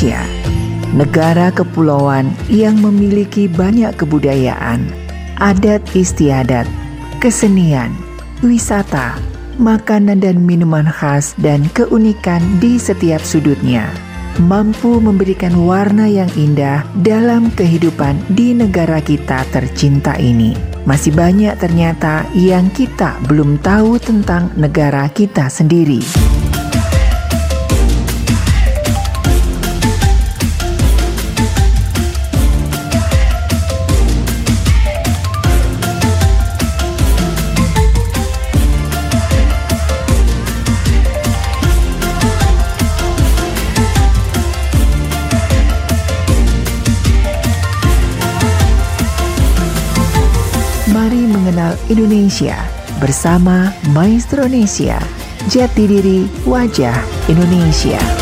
Indonesia, negara kepulauan yang memiliki banyak kebudayaan, adat istiadat, kesenian, wisata, makanan dan minuman khas dan keunikan di setiap sudutnya mampu memberikan warna yang indah dalam kehidupan di negara kita tercinta ini. Masih banyak ternyata yang kita belum tahu tentang negara kita sendiri. Indonesia bersama Maestro Indonesia. Jati diri wajah Indonesia.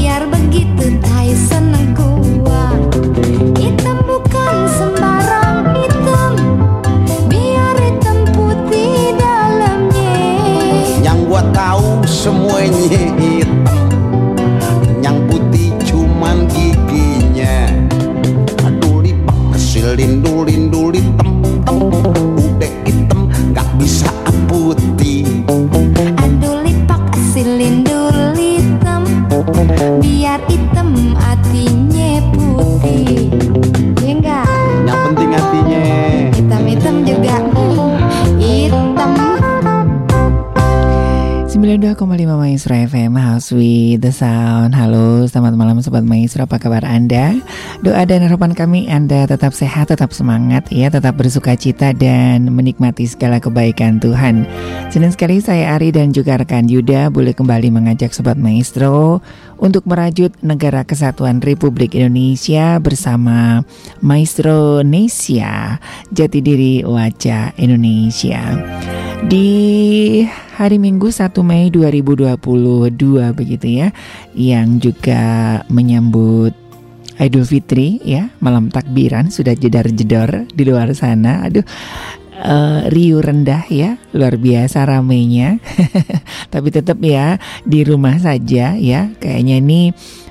biar begitu tai seneng gua. Hitam bukan sembarang item Biar hitam putih dalamnya. Yang gua tahu semuanya hitam. Apa kabar Anda? Doa dan harapan kami Anda tetap sehat, tetap semangat ya, tetap bersuka cita dan menikmati segala kebaikan Tuhan. Senang sekali saya Ari dan juga rekan Yuda boleh kembali mengajak Sobat Maestro untuk merajut negara kesatuan Republik Indonesia bersama Maestro Nesia, jati diri wajah Indonesia. Di hari Minggu 1 Mei 2022 begitu ya yang juga menyambut Idul Fitri ya malam takbiran sudah jedar-jedor di luar sana aduh uh, riuh rendah ya, luar biasa ramenya. Tapi tetap ya di rumah saja ya. Kayaknya ini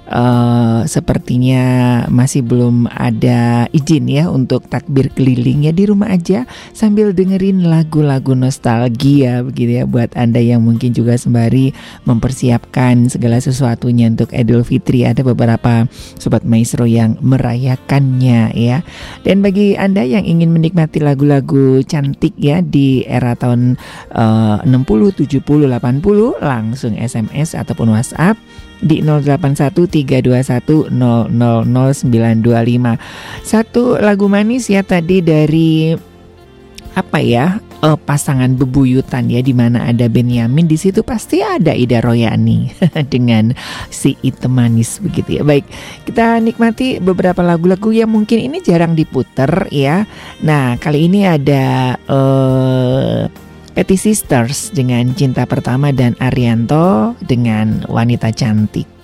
uh, sepertinya masih belum ada izin ya untuk takbir keliling ya di rumah aja sambil dengerin lagu-lagu nostalgia begitu ya buat Anda yang mungkin juga sembari mempersiapkan segala sesuatunya untuk Idul Fitri ada beberapa sobat maestro yang merayakannya ya. Dan bagi Anda yang ingin menikmati lagu-lagu cantik ya di era tahun uh, 60, 70, 80 langsung SMS ataupun WhatsApp di 081321000925. Satu lagu manis ya tadi dari apa ya uh, pasangan bebuyutan ya di mana ada Benyamin. Di situ pasti ada Ida Royani dengan si item manis begitu ya. Baik kita nikmati beberapa lagu-lagu yang mungkin ini jarang diputer ya. Nah kali ini ada uh, Petty Sisters dengan Cinta Pertama dan Arianto dengan Wanita Cantik.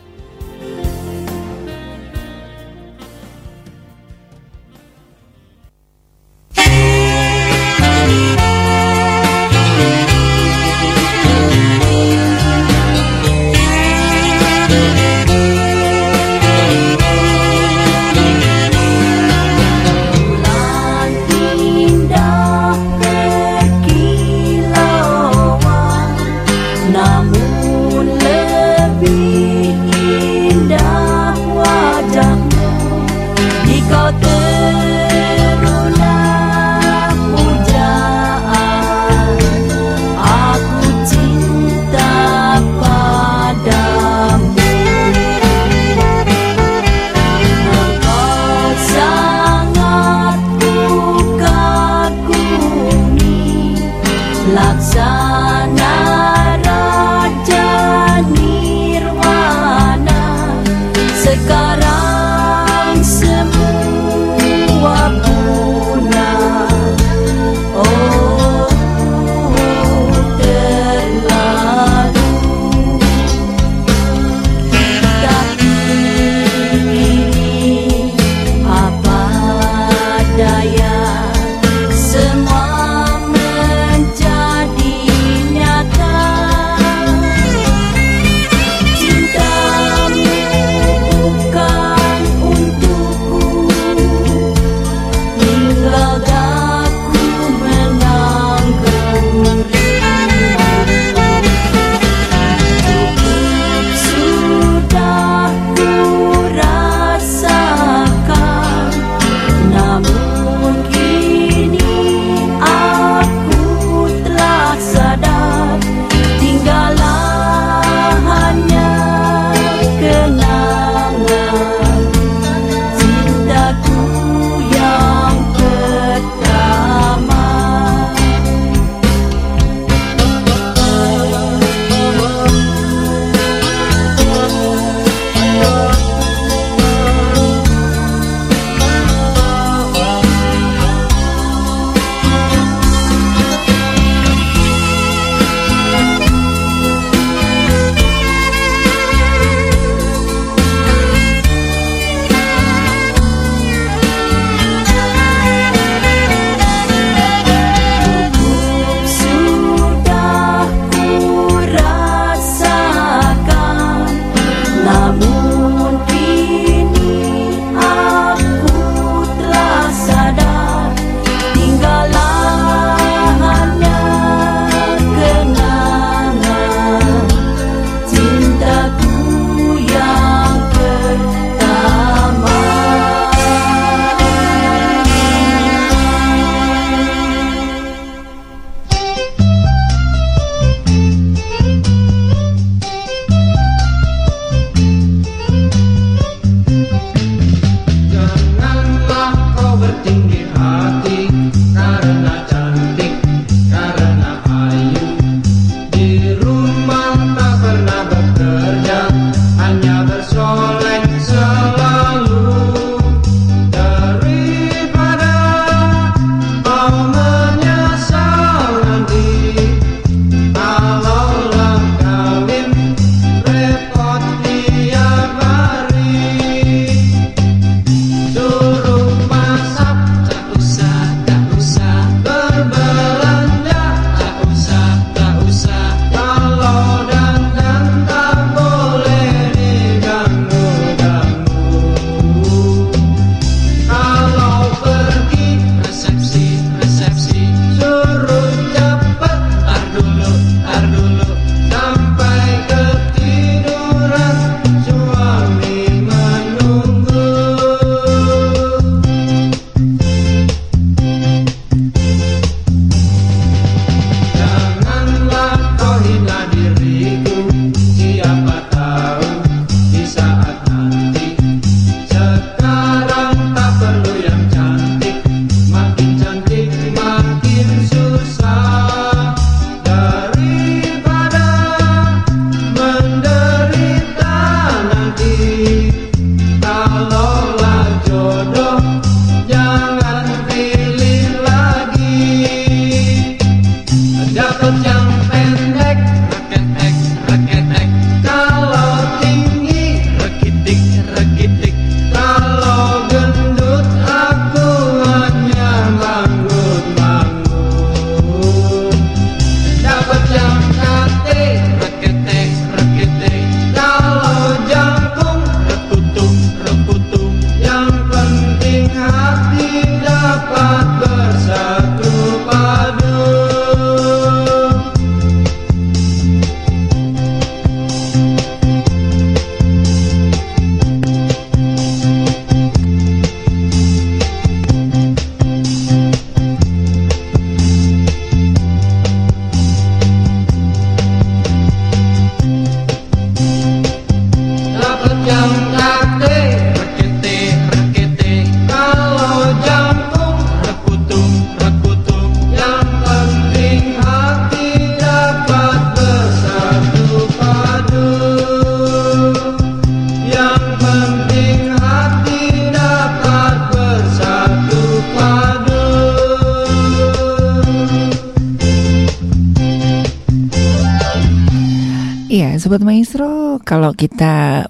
Kalau kita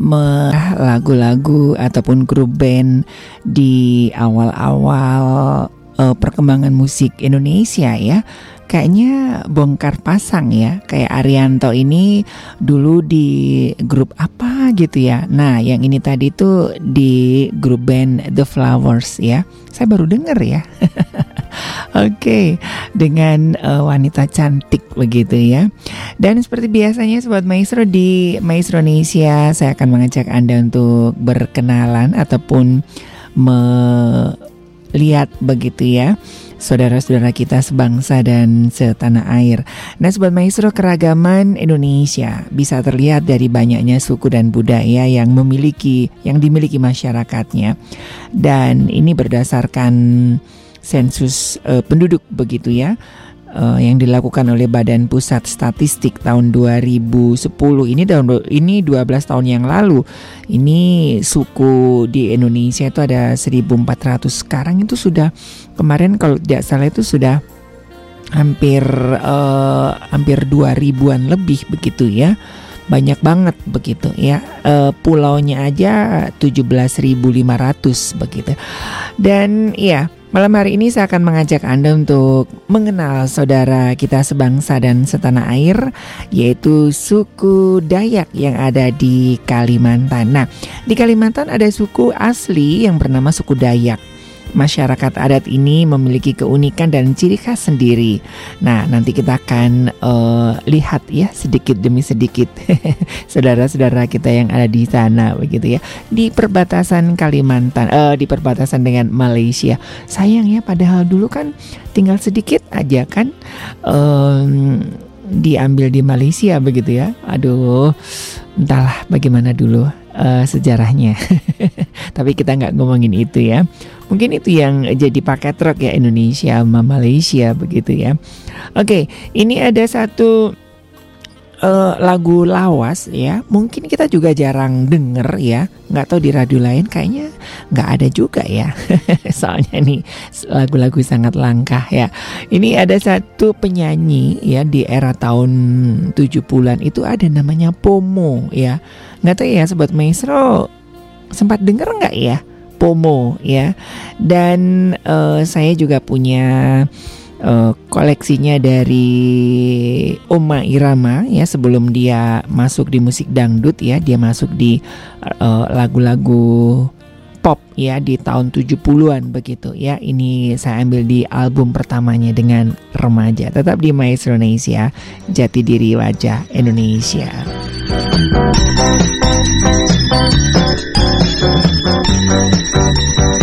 lagu-lagu ataupun grup band di awal-awal uh, perkembangan musik Indonesia ya, kayaknya bongkar pasang ya. Kayak Arianto ini dulu di grup apa gitu ya. Nah, yang ini tadi tuh di grup band The Flowers ya. Saya baru denger ya. Oke, okay, dengan uh, wanita cantik begitu ya. Dan seperti biasanya Sobat Maestro di Maestro Indonesia saya akan mengajak Anda untuk berkenalan ataupun melihat begitu ya saudara-saudara kita sebangsa dan setanah air. Nah, Sobat Maestro, keragaman Indonesia bisa terlihat dari banyaknya suku dan budaya yang memiliki yang dimiliki masyarakatnya. Dan ini berdasarkan sensus uh, penduduk begitu ya uh, yang dilakukan oleh Badan Pusat Statistik tahun 2010 ini tahun ini 12 tahun yang lalu. Ini suku di Indonesia itu ada 1400 sekarang itu sudah kemarin kalau tidak salah itu sudah hampir uh, hampir 2000-an lebih begitu ya. Banyak banget begitu ya. E, pulaunya aja 17.500 begitu. Dan ya Malam hari ini saya akan mengajak Anda untuk mengenal saudara kita sebangsa dan setanah air, yaitu suku Dayak yang ada di Kalimantan. Nah, di Kalimantan ada suku asli yang bernama suku Dayak. Masyarakat adat ini memiliki keunikan dan ciri khas sendiri. Nah, nanti kita akan uh, lihat ya sedikit demi sedikit saudara-saudara kita yang ada di sana begitu ya. Di perbatasan Kalimantan, uh, di perbatasan dengan Malaysia. Sayang ya padahal dulu kan tinggal sedikit aja kan um, diambil di Malaysia begitu ya. Aduh, entahlah bagaimana dulu uh, sejarahnya. Tapi kita nggak ngomongin itu ya. Mungkin itu yang jadi paket truk ya Indonesia sama Malaysia begitu ya. Oke, ini ada satu uh, lagu lawas ya. Mungkin kita juga jarang denger ya. Nggak tahu di radio lain kayaknya nggak ada juga ya. Soalnya nih lagu-lagu sangat langka ya. Ini ada satu penyanyi ya di era tahun 70-an itu ada namanya Pomo ya. Nggak tahu ya sobat maestro sempat denger nggak ya? Pomo ya. Dan uh, saya juga punya uh, koleksinya dari Uma Irama ya sebelum dia masuk di musik dangdut ya. Dia masuk di uh, lagu-lagu pop ya di tahun 70-an begitu ya. Ini saya ambil di album pertamanya dengan remaja. Tetap di Maestro Indonesia jati diri wajah Indonesia. Thank you.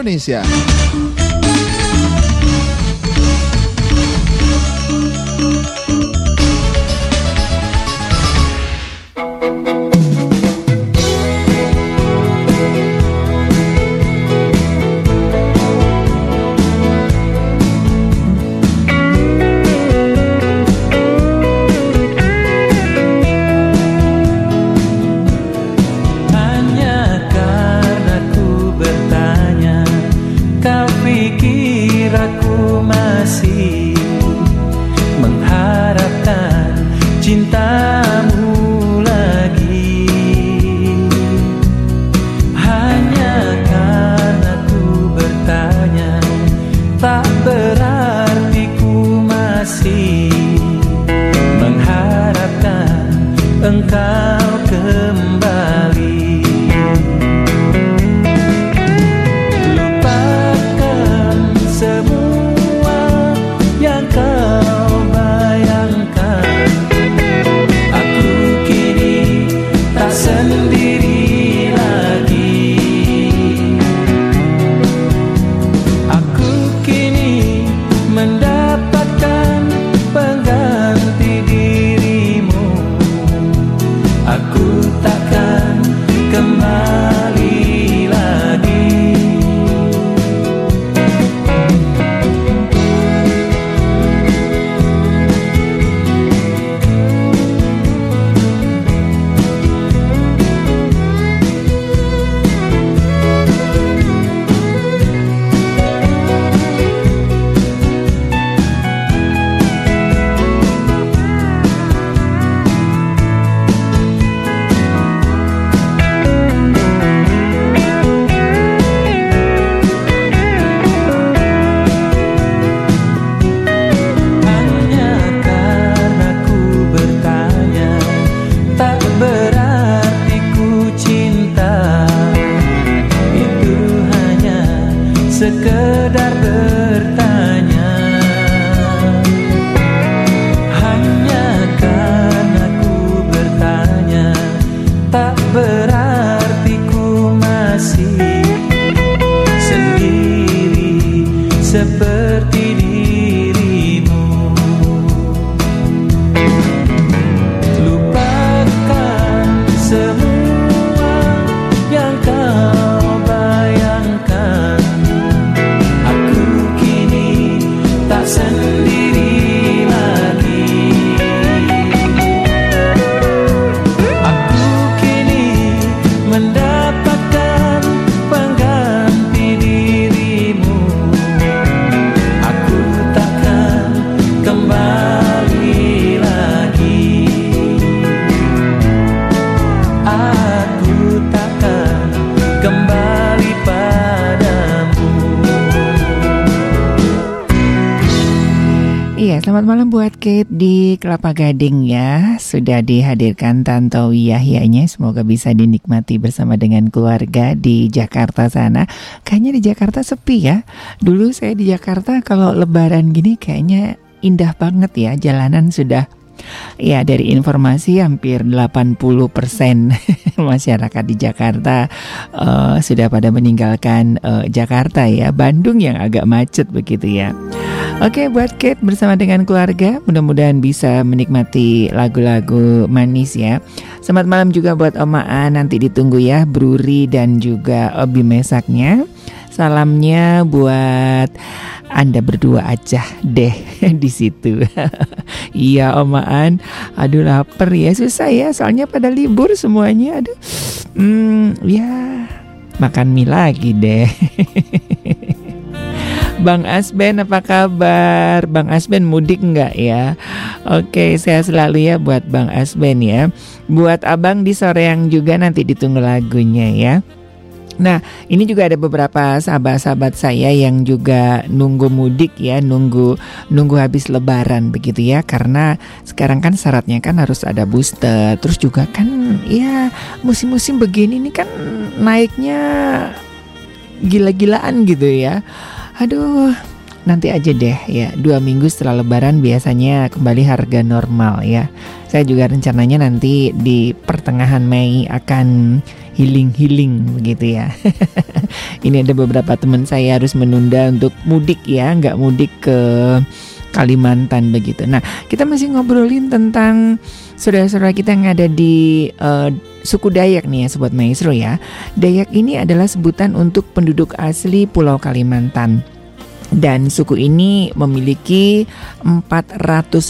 Indonesia. Pikir aku masih Kelapa Gading ya. Sudah dihadirkan Tantowi Yahyanya. Semoga bisa dinikmati bersama dengan keluarga di Jakarta sana. Kayaknya di Jakarta sepi ya. Dulu saya di Jakarta kalau lebaran gini kayaknya indah banget ya. Jalanan sudah Ya dari informasi hampir 80% masyarakat di Jakarta uh, sudah pada meninggalkan uh, Jakarta ya Bandung yang agak macet begitu ya Oke buat Kate bersama dengan keluarga mudah-mudahan bisa menikmati lagu-lagu manis ya Selamat malam juga buat Oma An nanti ditunggu ya Bruri dan juga Obi Mesaknya Salamnya buat anda berdua aja deh di situ. iya omaan, aduh lapar ya susah ya soalnya pada libur semuanya. Aduh, hmm, ya makan mie lagi deh. Bang Asben apa kabar? Bang Asben mudik nggak ya? Oke, saya selalu ya buat Bang Asben ya. Buat abang di sore yang juga nanti ditunggu lagunya ya. Nah, ini juga ada beberapa sahabat-sahabat saya yang juga nunggu mudik ya, nunggu nunggu habis lebaran begitu ya karena sekarang kan syaratnya kan harus ada booster. Terus juga kan ya musim-musim begini ini kan naiknya gila-gilaan gitu ya. Aduh, nanti aja deh ya dua minggu setelah lebaran biasanya kembali harga normal ya saya juga rencananya nanti di pertengahan Mei akan healing-healing begitu ya. Ini ada beberapa teman saya harus menunda untuk mudik ya, nggak mudik ke Kalimantan begitu. Nah, kita masih ngobrolin tentang saudara-saudara kita yang ada di uh, suku Dayak nih ya, sobat maestro ya. Dayak ini adalah sebutan untuk penduduk asli Pulau Kalimantan dan suku ini memiliki 405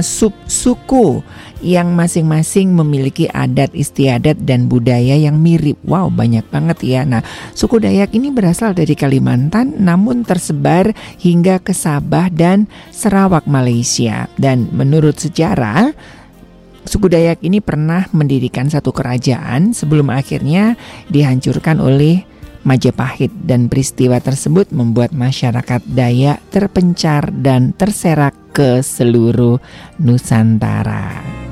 sub-suku yang masing-masing memiliki adat istiadat dan budaya yang mirip. Wow, banyak banget ya. Nah, suku Dayak ini berasal dari Kalimantan namun tersebar hingga ke Sabah dan Sarawak Malaysia. Dan menurut sejarah Suku Dayak ini pernah mendirikan satu kerajaan sebelum akhirnya dihancurkan oleh Majapahit dan peristiwa tersebut membuat masyarakat Dayak terpencar dan terserak ke seluruh Nusantara.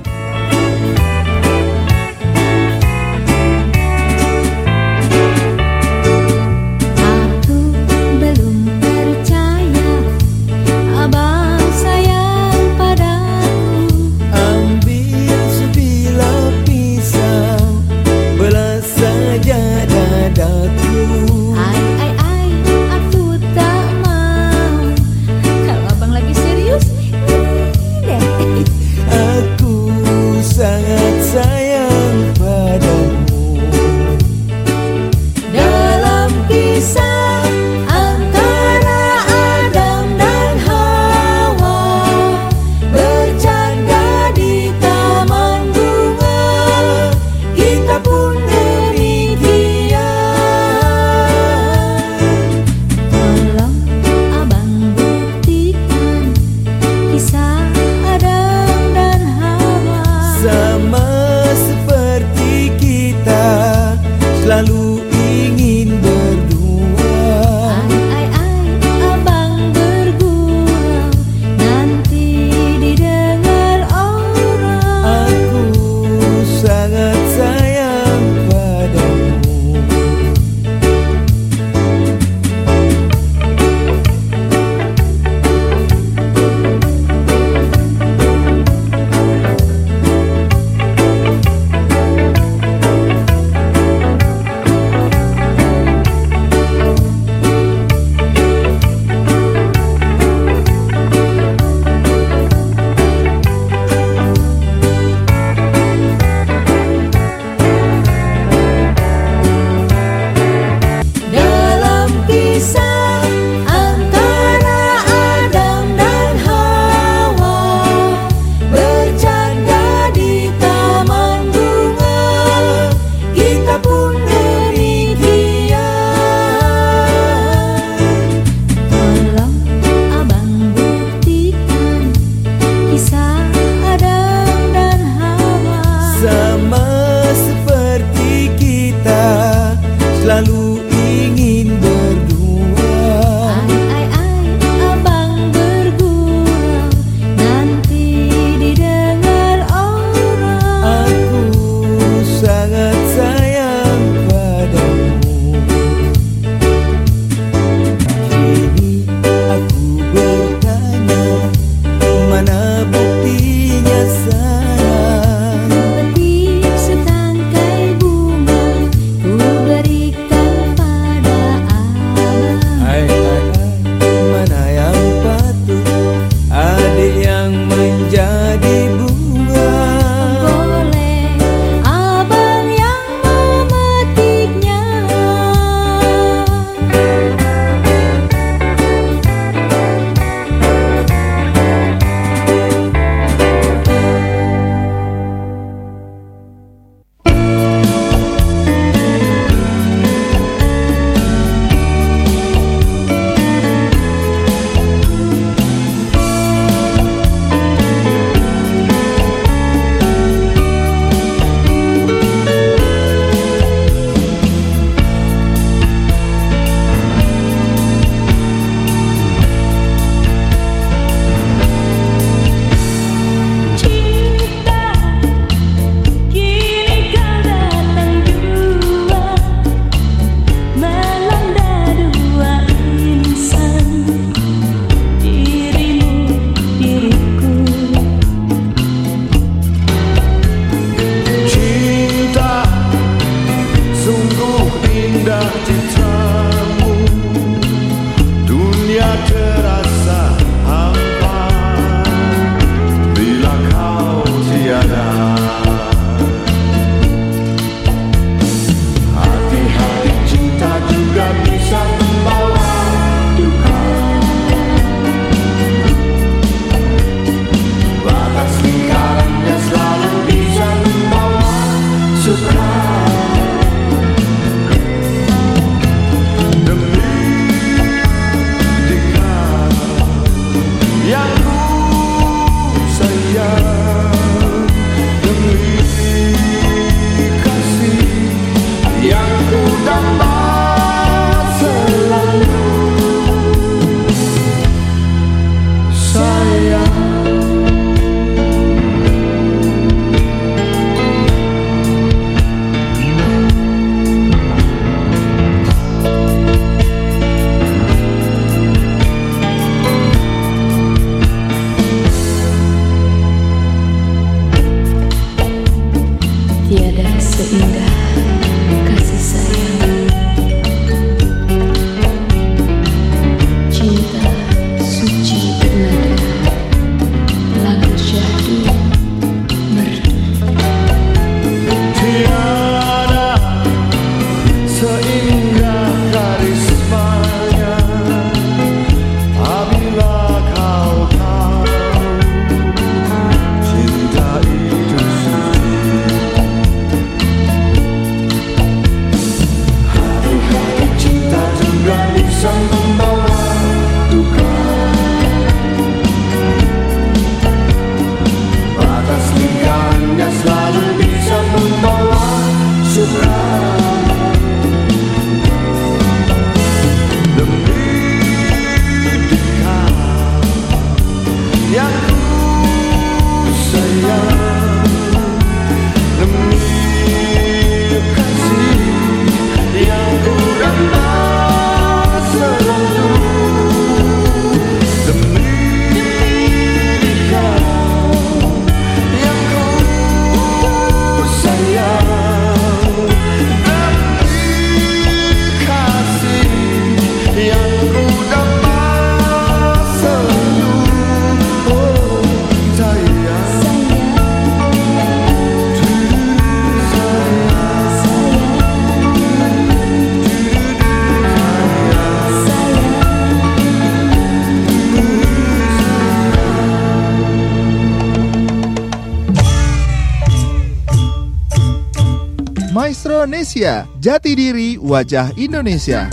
Jati diri wajah Indonesia.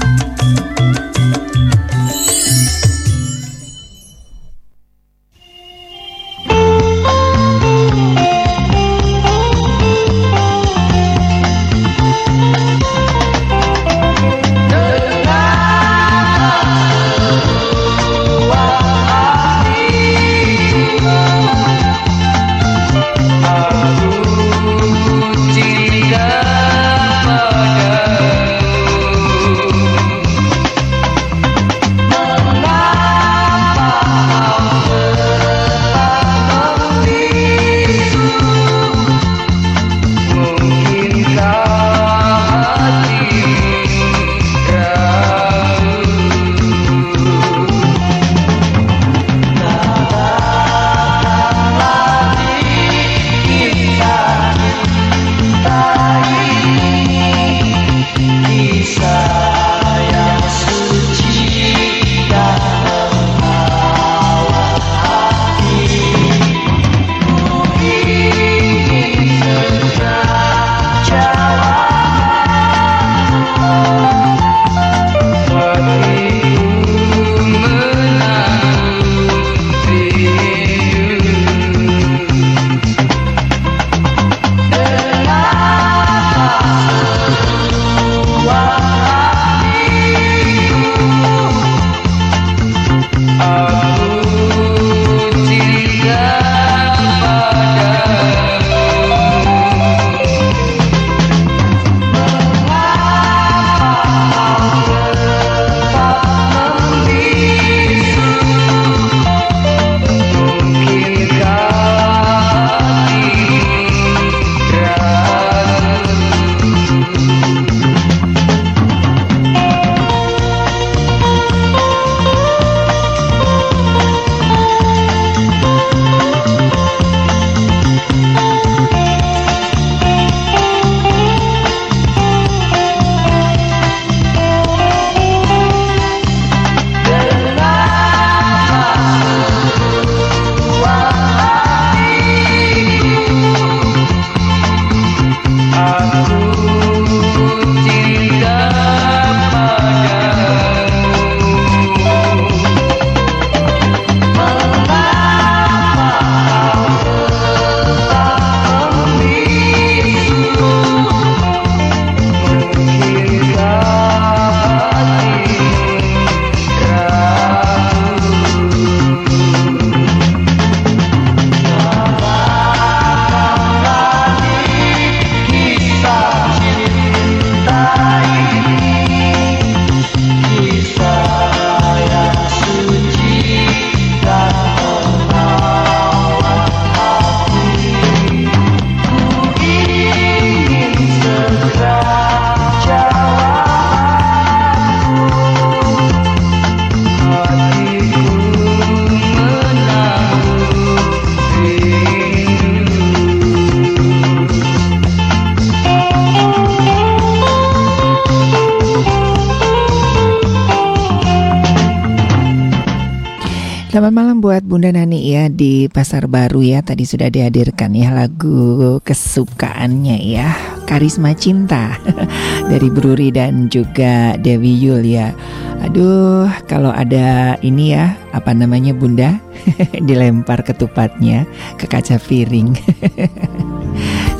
Baru ya Tadi sudah dihadirkan ya lagu kesukaannya ya Karisma Cinta dari Bruri dan juga Dewi Yul ya Aduh kalau ada ini ya apa namanya Bunda Dilempar ketupatnya ke kaca piring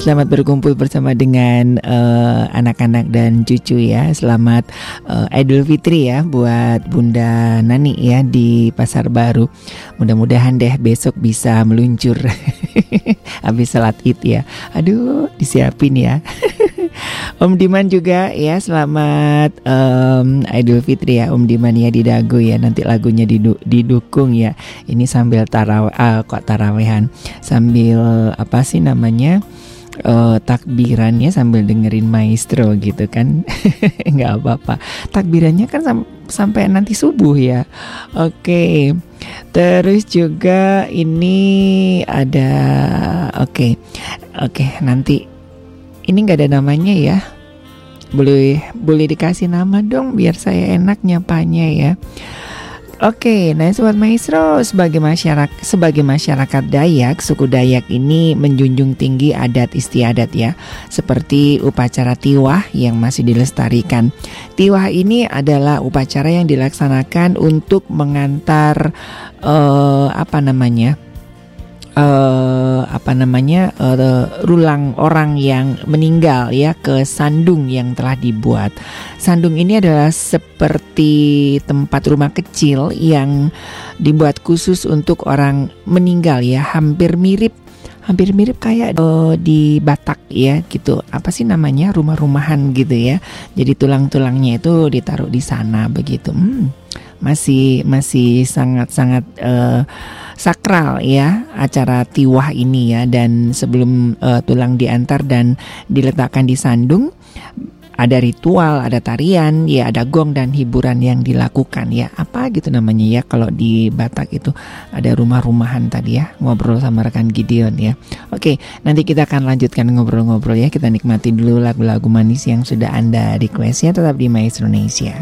Selamat berkumpul bersama dengan eh, anak-anak uh, dan cucu ya. Selamat uh, Idul Fitri ya buat Bunda Nani ya di Pasar Baru. Mudah-mudahan deh besok bisa meluncur. Habis salat Id ya. Aduh, disiapin ya. Om Diman juga ya selamat um, Idul Fitri ya. Om Diman ya di Dago ya. Nanti lagunya didu didukung ya. Ini sambil taraweh uh, kok tarawehan. Sambil apa sih namanya uh, takbirannya sambil dengerin maestro gitu kan. Nggak apa-apa. Takbirannya kan sam sampai nanti subuh ya. Oke. okay. Terus juga ini ada oke okay. oke okay, nanti ini nggak ada namanya ya boleh boleh dikasih nama dong biar saya enak nyapanya ya Oke, nah sobat maestro sebagai masyarakat sebagai masyarakat Dayak, suku Dayak ini menjunjung tinggi adat istiadat ya, seperti upacara tiwah yang masih dilestarikan. Tiwah ini adalah upacara yang dilaksanakan untuk mengantar eh, apa namanya? Eh apa namanya eh, rulang orang yang meninggal ya ke sandung yang telah dibuat. Sandung ini adalah seperti tempat rumah kecil yang dibuat khusus untuk orang meninggal ya, hampir mirip hampir mirip kayak eh, di Batak ya gitu. Apa sih namanya rumah-rumahan gitu ya. Jadi tulang-tulangnya itu ditaruh di sana begitu. Hmm, masih masih sangat-sangat eh, sakral ya acara tiwah ini ya dan sebelum eh, tulang diantar dan diletakkan di sandung ada ritual, ada tarian, ya ada gong dan hiburan yang dilakukan ya. Apa gitu namanya ya kalau di Batak itu ada rumah-rumahan tadi ya. Ngobrol sama rekan Gideon ya. Oke, nanti kita akan lanjutkan ngobrol-ngobrol ya. Kita nikmati dulu lagu-lagu manis yang sudah Anda request ya tetap di Maestro Indonesia.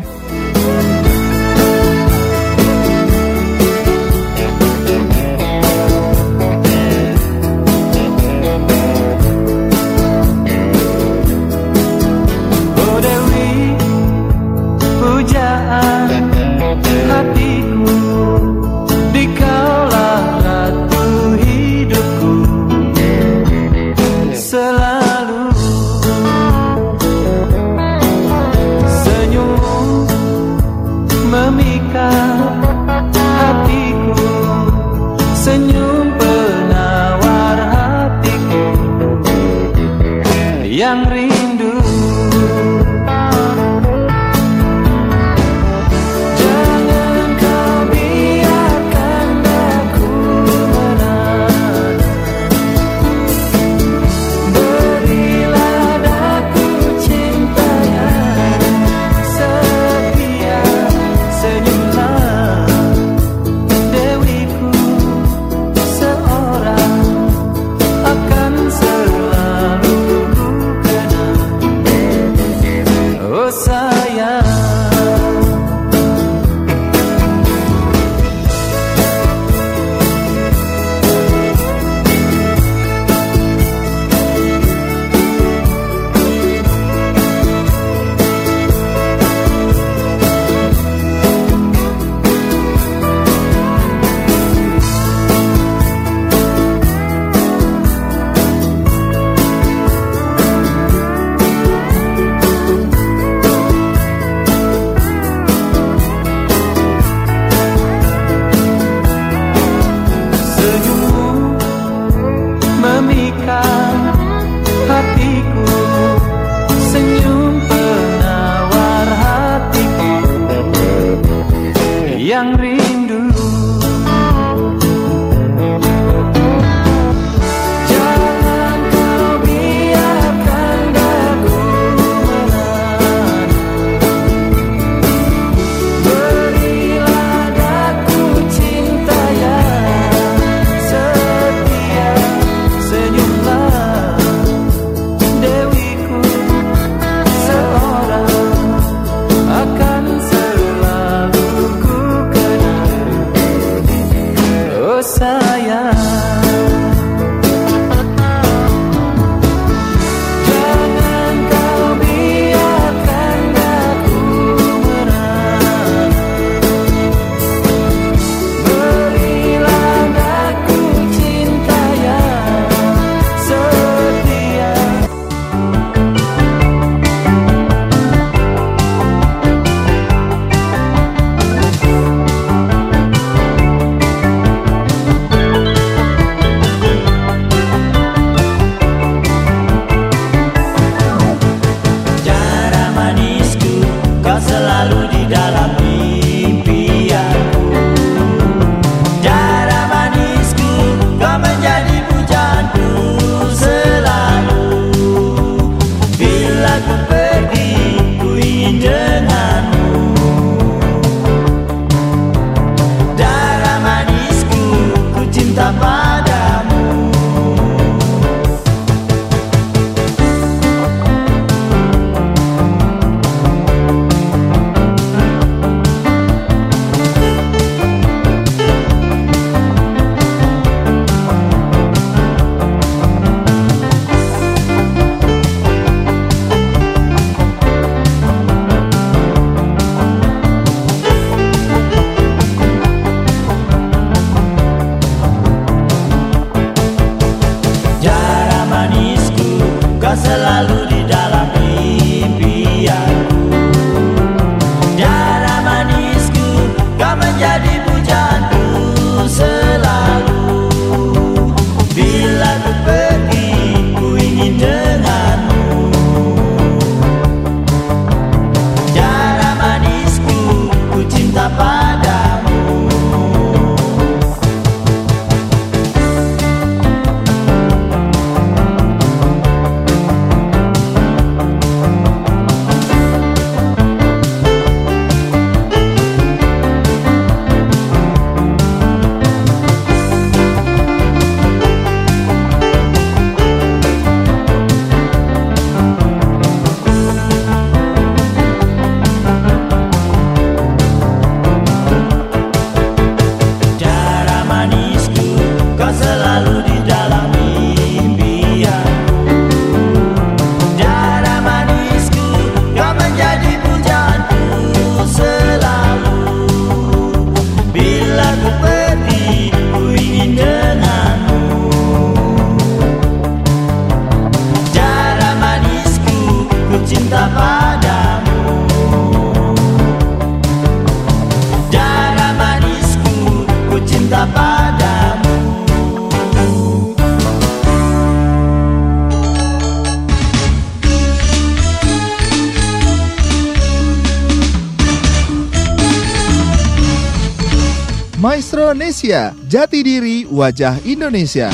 Wajah Indonesia.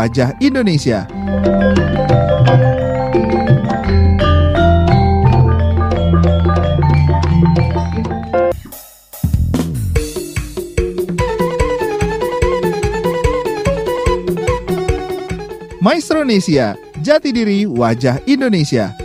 Wajah Indonesia. Maestronesia, jati diri wajah Indonesia.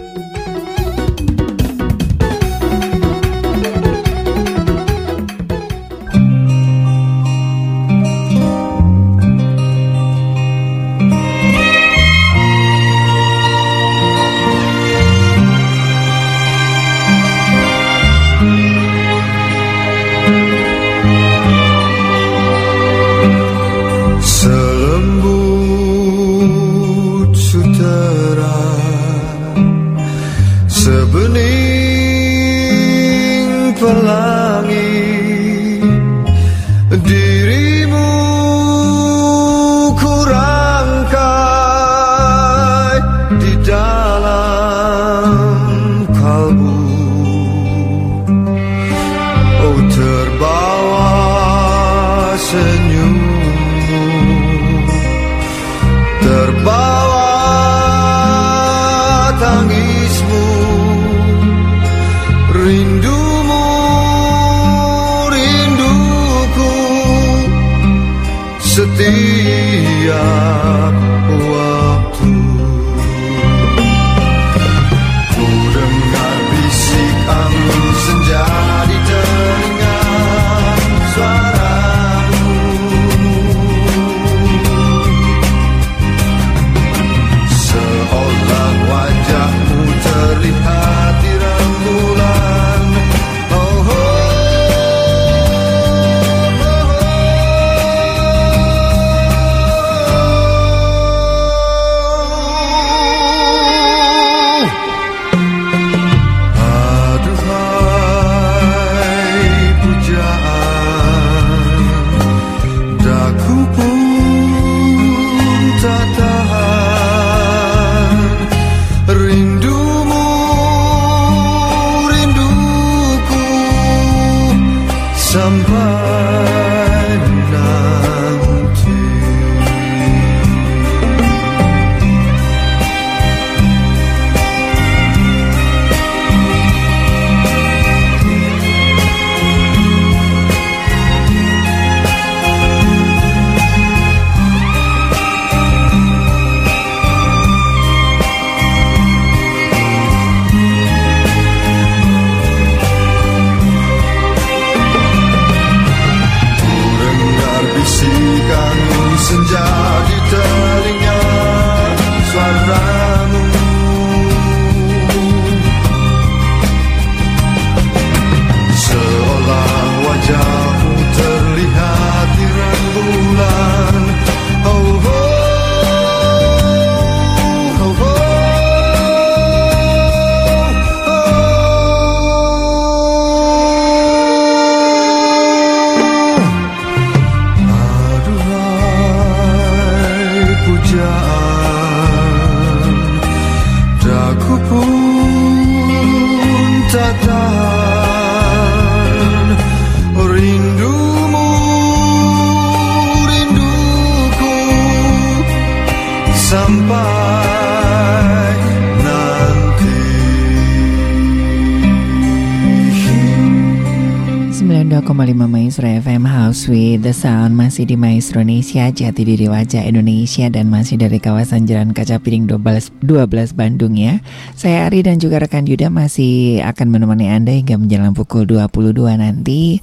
Indonesia Jati diri wajah Indonesia Dan masih dari kawasan Jalan Kaca Piring 12, 12 Bandung ya. Saya Ari dan juga rekan Yuda Masih akan menemani Anda hingga menjelang pukul 22 nanti.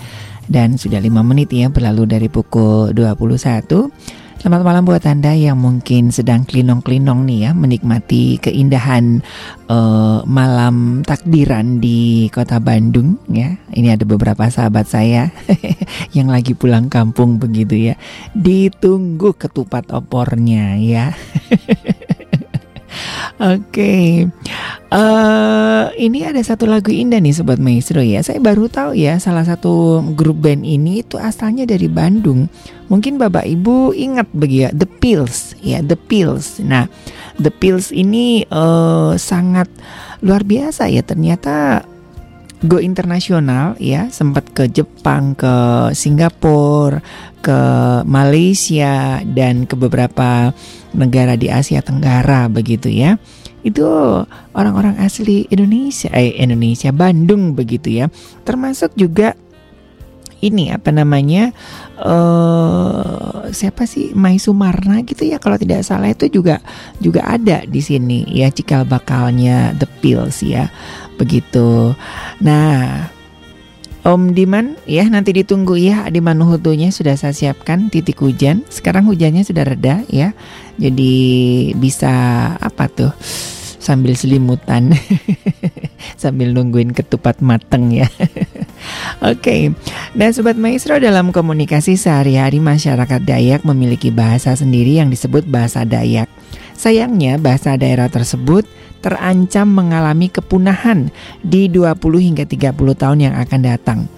Dan sudah 5 menit ya berlalu dari pukul 21 Selamat malam buat Anda yang mungkin sedang klinong-klinong nih ya menikmati keindahan eh, malam takbiran di Kota Bandung ya. Ini ada beberapa sahabat saya yang lagi pulang kampung begitu ya. Ditunggu ketupat opornya ya. Oke, Eh, ini ada satu lagu indah nih Sobat Maestro ya. Saya baru tahu ya salah satu grup band ini itu asalnya dari Bandung. Mungkin Bapak Ibu ingat begitu ya, The Pills ya, The Pills. Nah, The Pills ini eh, sangat luar biasa ya. Ternyata go internasional ya, sempat ke Jepang, ke Singapura, ke Malaysia dan ke beberapa negara di Asia Tenggara begitu ya itu orang-orang asli Indonesia, eh Indonesia Bandung begitu ya. Termasuk juga ini apa namanya eh siapa sih Mai Sumarna gitu ya kalau tidak salah itu juga juga ada di sini ya cikal bakalnya The Pills ya begitu. Nah Om Diman ya nanti ditunggu ya di Manuhutunya sudah saya siapkan titik hujan. Sekarang hujannya sudah reda ya. Jadi bisa apa tuh? Sambil selimutan. Sambil nungguin ketupat mateng ya. Oke. Dan sobat maestro dalam komunikasi sehari-hari masyarakat Dayak memiliki bahasa sendiri yang disebut bahasa Dayak. Sayangnya bahasa daerah tersebut terancam mengalami kepunahan di 20 hingga 30 tahun yang akan datang.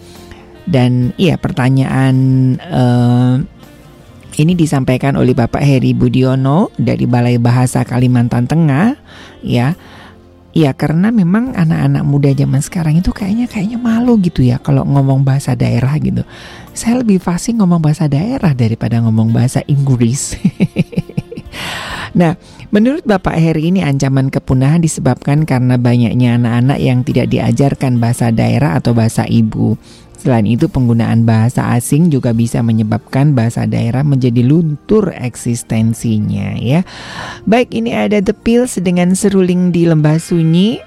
Dan iya pertanyaan eh, ini disampaikan oleh Bapak Heri Budiono dari Balai Bahasa Kalimantan Tengah ya. Ya karena memang anak-anak muda zaman sekarang itu kayaknya kayaknya malu gitu ya kalau ngomong bahasa daerah gitu. Saya lebih fasih ngomong bahasa daerah daripada ngomong bahasa Inggris. nah, Menurut Bapak Heri ini ancaman kepunahan disebabkan karena banyaknya anak-anak yang tidak diajarkan bahasa daerah atau bahasa ibu. Selain itu penggunaan bahasa asing juga bisa menyebabkan bahasa daerah menjadi luntur eksistensinya ya. Baik ini ada The Pills dengan seruling di lembah sunyi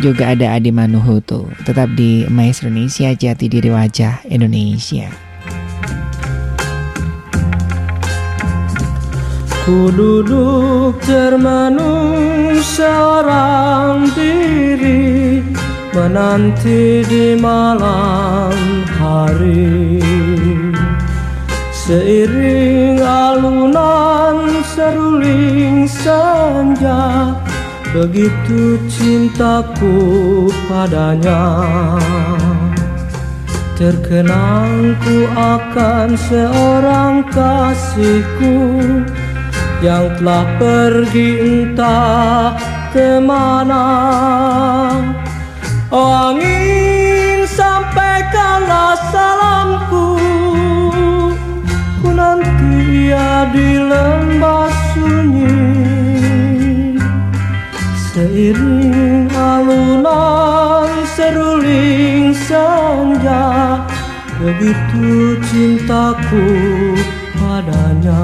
juga ada Adi Manuhutu tetap di Maestro Indonesia Jati Diri Wajah Indonesia. Ku duduk termenung seorang diri Menanti di malam hari. Seiring alunan seruling senja Begitu cintaku padanya. Terkenang ku akan seorang kasihku yang telah pergi entah ke mana. Oh angin sampaikanlah salamku. Ku nanti ia di lembah sunyi. Seiring alunan seruling senja Begitu cintaku padanya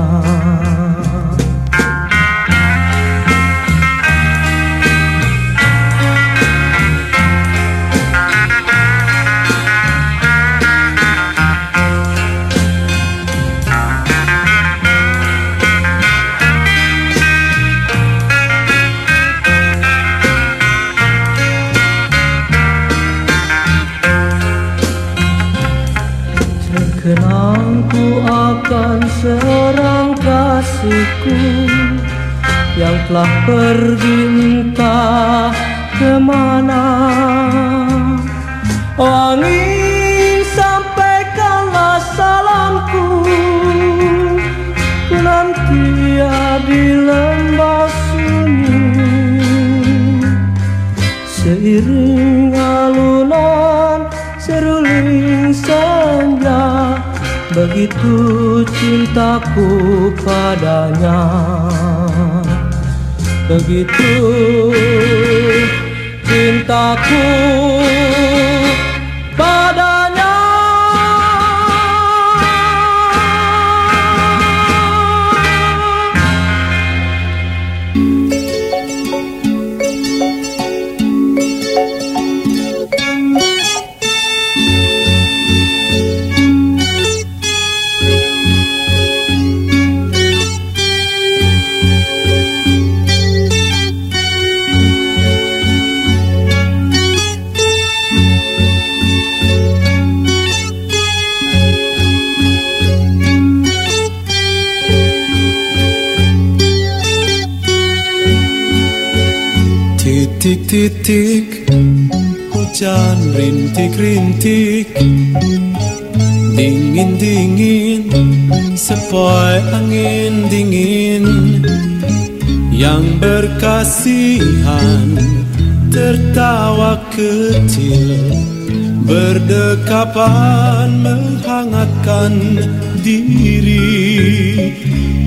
kasihku Yang telah pergi entah ke mana. Oh angin sampaikanlah salamku Ku nanti ia di lembah sunyi. Seiring alunan seruling senja Begitu cintaku padanya. Begitu cintaku padanya Titik-titik hujan rintik-rintik. Dingin-dingin sepoi angin dingin Yang berkasihan tertawa kecil. Berdekapan menghangatkan diri.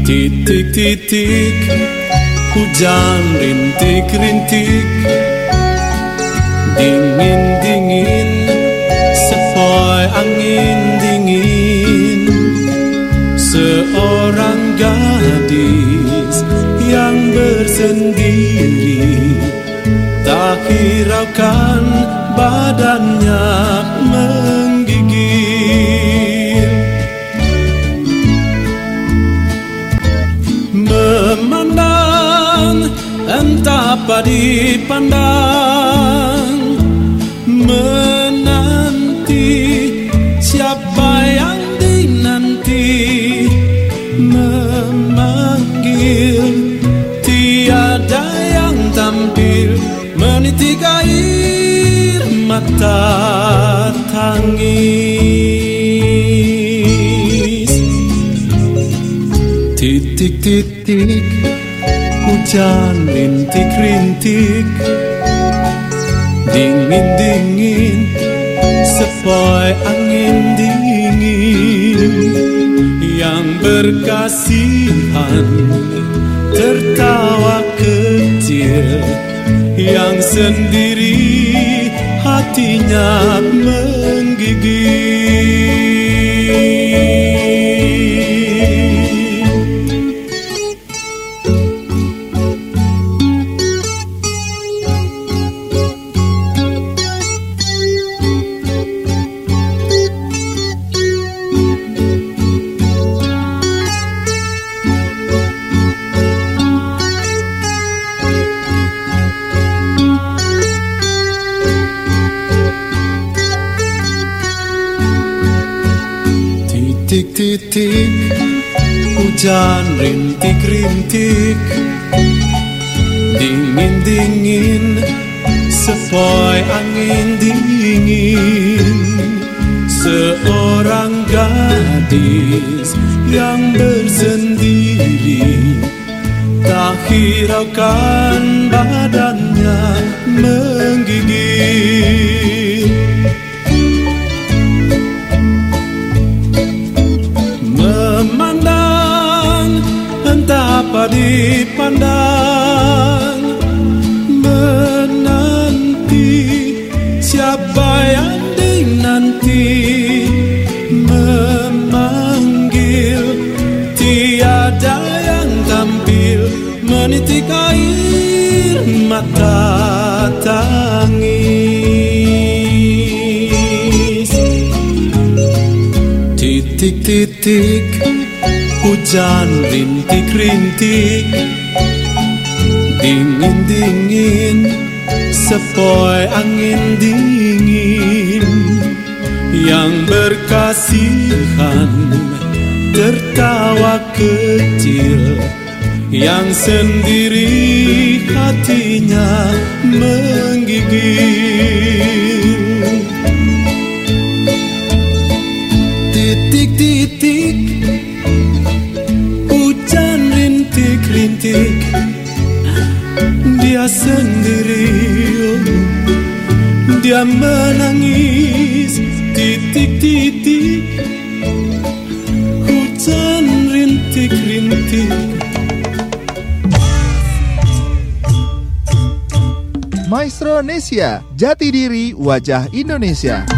Titik-titik hujan rintik-rintik Dingin-dingin sepoi angin dingin. Seorang gadis yang bersendiri Tak hiraukan badannya menggigil Memandang entah apa dipandang tangis Titik-titik hujan rintik-rintik. Dingin-dingin sepoi angin dingin Yang berkasihan tertawa kecil. Yang sendiri hatinya menggigil hujan rintik-rintik. Dingin-dingin sepoi angin dingin. Seorang gadis yang bersendiri Tak hiraukan badannya menggigil dipandang Menanti siapa yang dinanti. Memanggil tiada yang tampil. Menitik air mata tangis. Titik-titik hujan rintik-rintik Dingin-dingin sepoi angin dingin Yang berkasihan tertawa kecil Yang sendiri hatinya menggigil Dia menangis Titik-titik Hujan rintik-rintik Maestro Nesia, jati diri wajah Indonesia.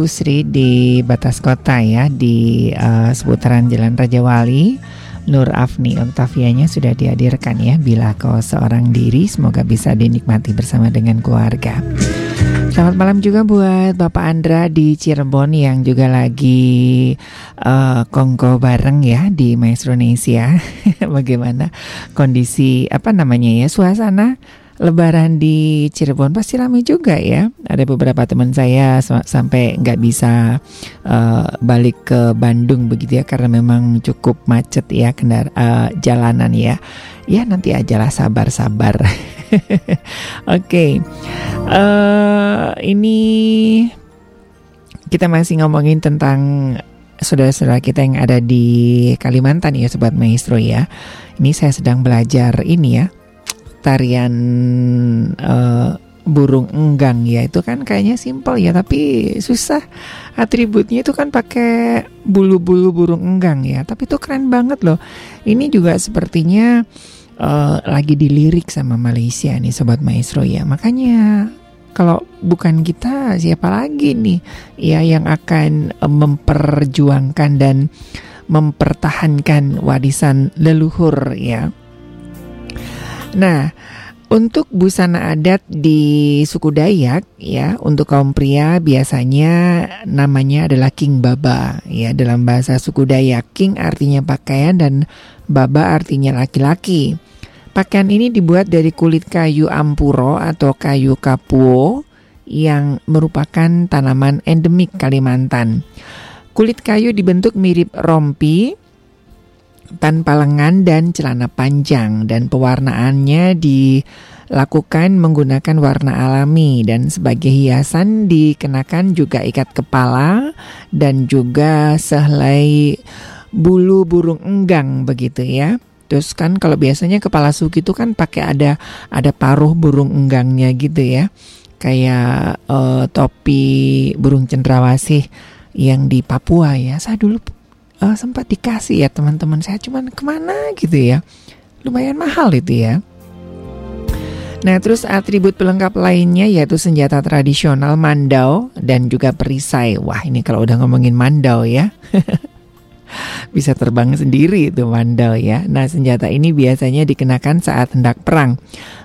Ibu Sri di batas kota ya di eh, seputaran Jalan Raja Wali. Nur Afni Octavianya sudah dihadirkan ya Bila kau seorang diri. Semoga bisa dinikmati bersama dengan keluarga. Selamat malam juga buat Bapak Andra di Cirebon Yang juga lagi eh, kongko bareng ya di Maestro Indonesia Bagaimana kondisi apa namanya ya Suasana Lebaran di Cirebon pasti ramai juga ya. Ada beberapa teman saya sa- sampai nggak bisa eh, balik ke Bandung begitu ya karena memang cukup macet ya kendara eh, jalanan ya. Ya nanti ajalah sabar-sabar. Oke, Eh, ini kita masih ngomongin tentang saudara-saudara kita yang ada di Kalimantan ya Sobat Maestro ya. Ini saya sedang belajar ini ya tarian eh, burung enggang ya itu kan kayaknya simpel ya tapi susah atributnya itu kan pakai bulu-bulu burung enggang ya tapi itu keren banget loh. Ini juga sepertinya eh, lagi dilirik sama Malaysia nih sobat maestro ya. Makanya kalau bukan kita siapa lagi nih ya yang akan eh, memperjuangkan dan mempertahankan warisan leluhur ya Nah, untuk busana adat di suku Dayak ya, untuk kaum pria biasanya namanya adalah King Baba ya dalam bahasa suku Dayak. King artinya pakaian dan Baba artinya laki-laki. Pakaian ini dibuat dari kulit kayu ampuro atau kayu kapuo yang merupakan tanaman endemik Kalimantan. Kulit kayu dibentuk mirip rompi tanpa lengan dan celana panjang dan pewarnaannya dilakukan menggunakan warna alami dan sebagai hiasan dikenakan juga ikat kepala dan juga sehelai bulu burung enggang begitu ya. Terus kan kalau biasanya kepala suku itu kan pakai ada ada paruh burung enggangnya gitu ya. Kayak eh, topi burung cendrawasih yang di Papua ya. Saya dulu eh, sempat dikasih ya teman-teman saya. Cuman ke mana gitu ya? Lumayan mahal itu ya. Nah terus atribut pelengkap lainnya yaitu senjata tradisional mandau dan juga perisai. Wah ini kalau udah ngomongin mandau ya bisa terbang sendiri itu mandau ya. Nah senjata ini biasanya dikenakan saat hendak perang.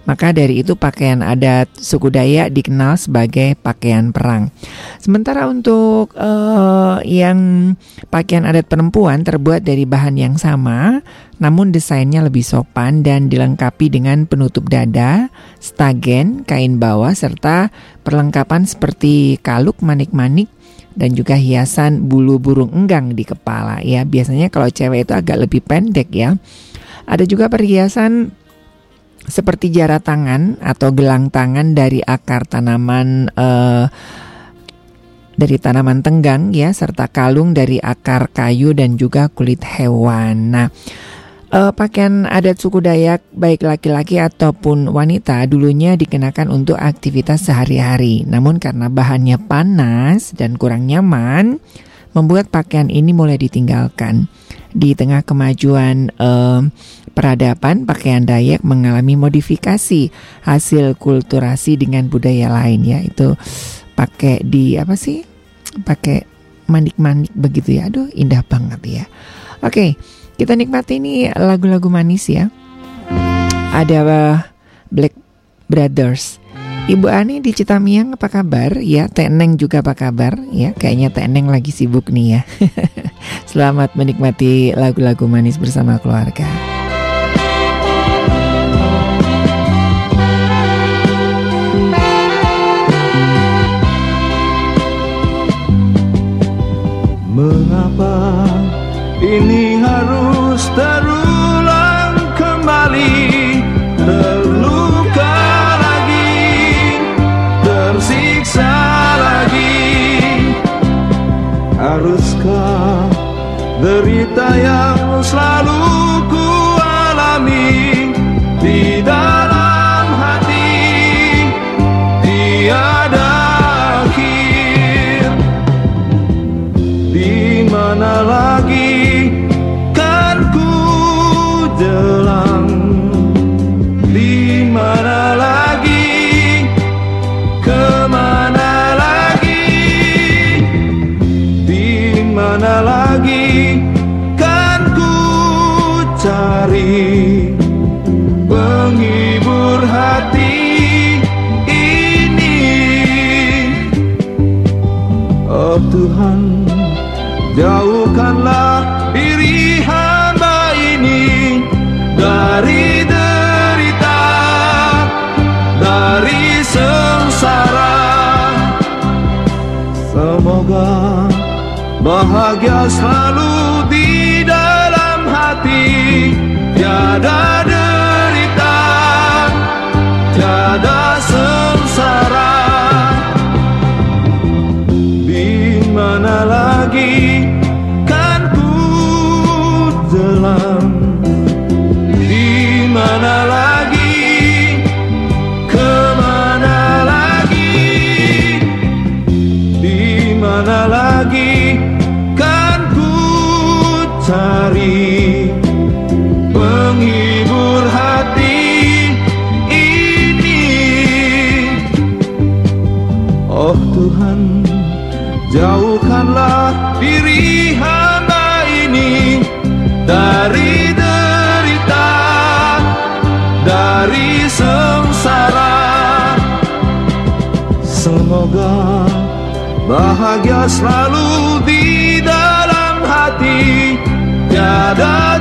Maka dari itu pakaian adat suku Dayak dikenal sebagai pakaian perang. Sementara untuk eh, yang pakaian adat perempuan terbuat dari bahan yang sama, namun desainnya lebih sopan dan dilengkapi dengan penutup dada, stagen, kain bawah serta perlengkapan seperti kaluk manik-manik dan juga hiasan bulu burung enggang di kepala ya. Biasanya kalau cewek itu agak lebih pendek ya. Ada juga perhiasan seperti jara tangan atau gelang tangan dari akar tanaman eh, dari tanaman tenggang ya serta kalung dari akar kayu dan juga kulit hewan. Nah, eh, pakaian adat suku Dayak baik laki-laki ataupun wanita dulunya dikenakan untuk aktivitas sehari-hari. Namun karena bahannya panas dan kurang nyaman, membuat pakaian ini mulai ditinggalkan. Di tengah kemajuan eh, peradaban, pakaian Dayak mengalami modifikasi hasil kulturasi dengan budaya lain ya. Itu pakai di apa sih? Pakai manik-manik begitu ya. Aduh, indah banget ya. Oke, kita nikmati ini lagu-lagu manis ya. Ada uh, Black Brothers. Ibu Ani di Citamiang apa kabar? Ya, Teneng juga apa kabar? Ya, kayaknya Teneng lagi sibuk nih ya. Selamat menikmati lagu-lagu manis bersama keluarga. Mengapa ini harus terulang kembali. Terluka lagi, tersiksa lagi. Haruskah derita yang selalu house. Selalu di dalam hati. Tiada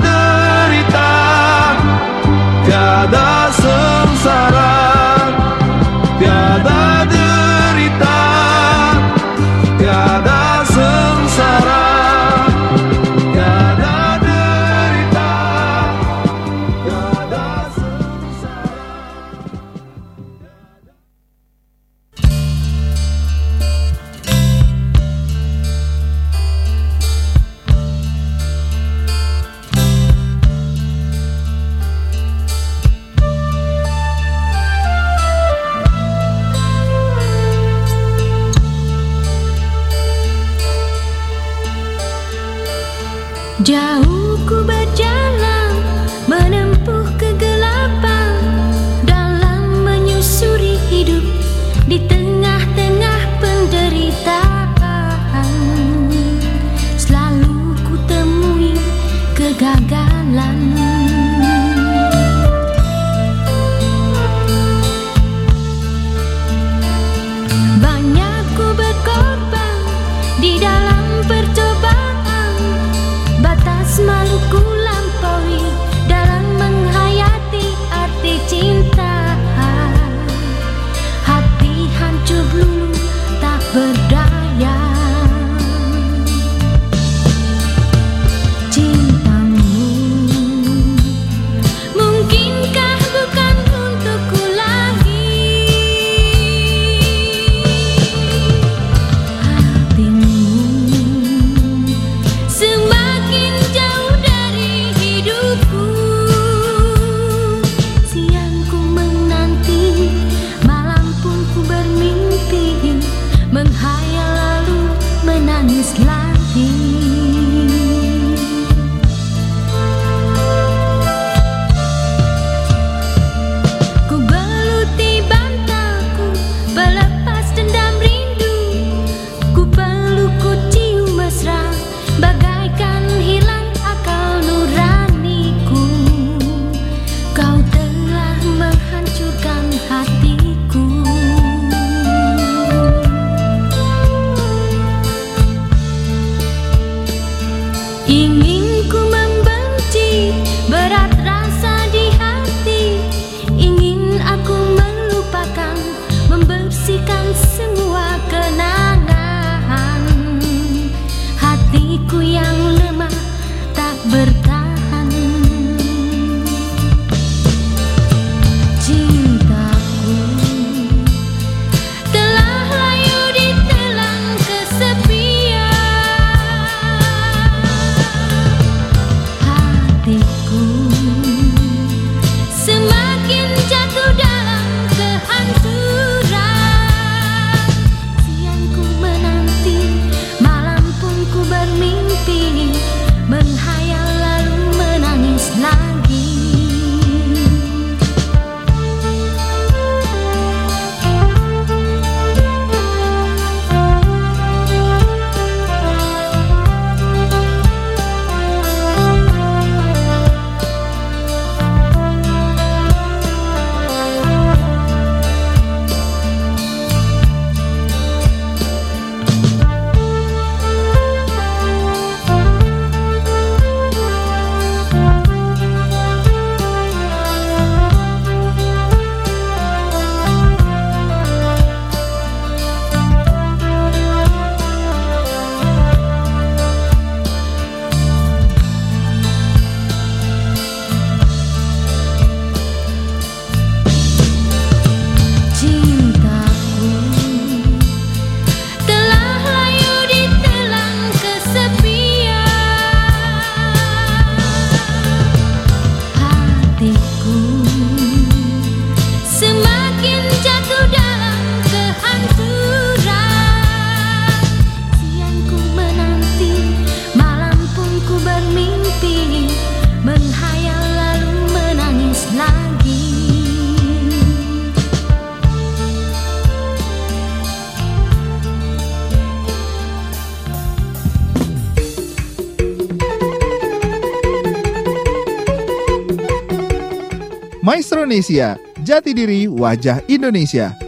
Maestronesia, jati diri wajah Indonesia.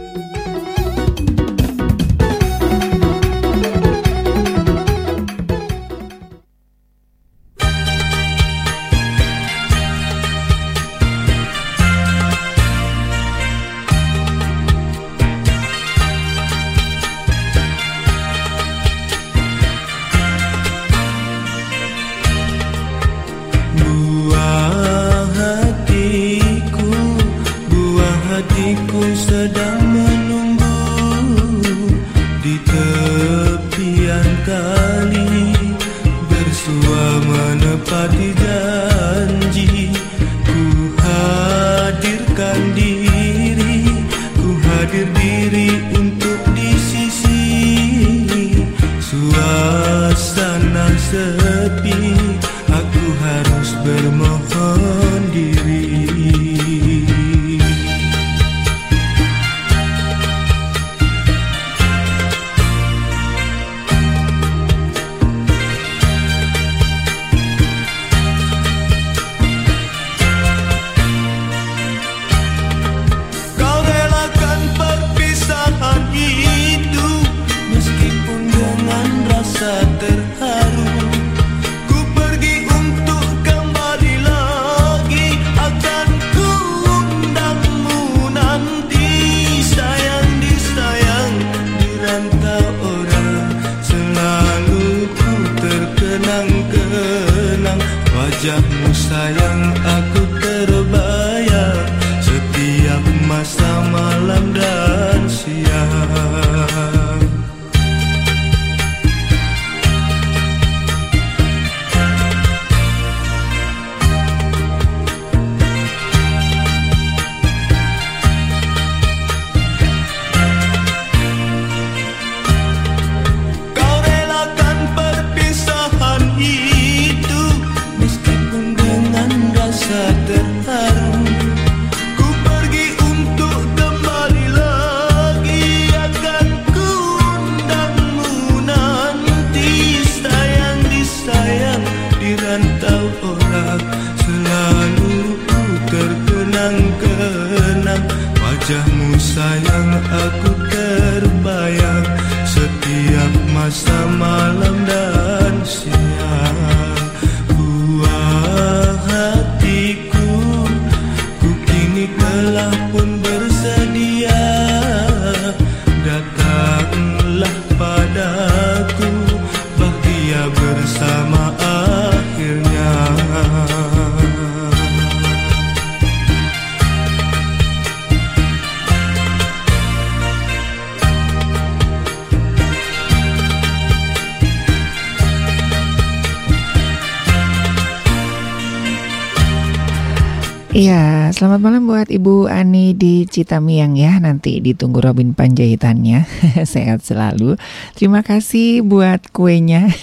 Citamiang ya. Nanti ditunggu Robin Panjaitannya. Sehat selalu. Terima kasih buat kuenya.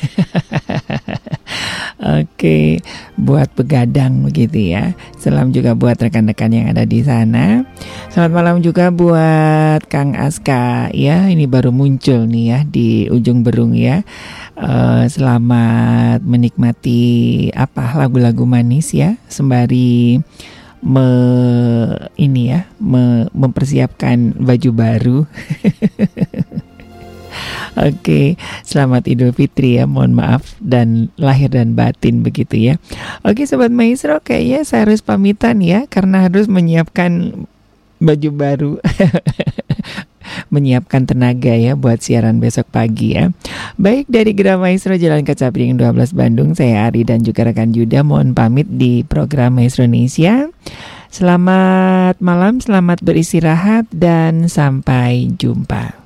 Oke, buat begadang begitu ya. Salam juga buat rekan-rekan yang ada di sana. Selamat malam juga buat Kang Aska ya. Ini baru muncul nih ya di ujung berung ya. Eh, selamat menikmati apa lagu-lagu manis ya sembari me ini ya me- mempersiapkan baju baru. Oke, selamat Idul Fitri ya. Mohon maaf dan lahir dan batin begitu ya. Oke, sobat maestro, kayaknya saya harus pamitan ya karena harus menyiapkan baju baru. menyiapkan tenaga ya buat siaran besok pagi ya. Baik dari Gerah Maestro Jalan Kaca Piring 12 Bandung, saya Ari dan juga rekan Yuda mohon pamit di program Maestro Indonesia. Selamat malam, selamat beristirahat dan sampai jumpa.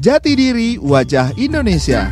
Jati diri wajah Indonesia.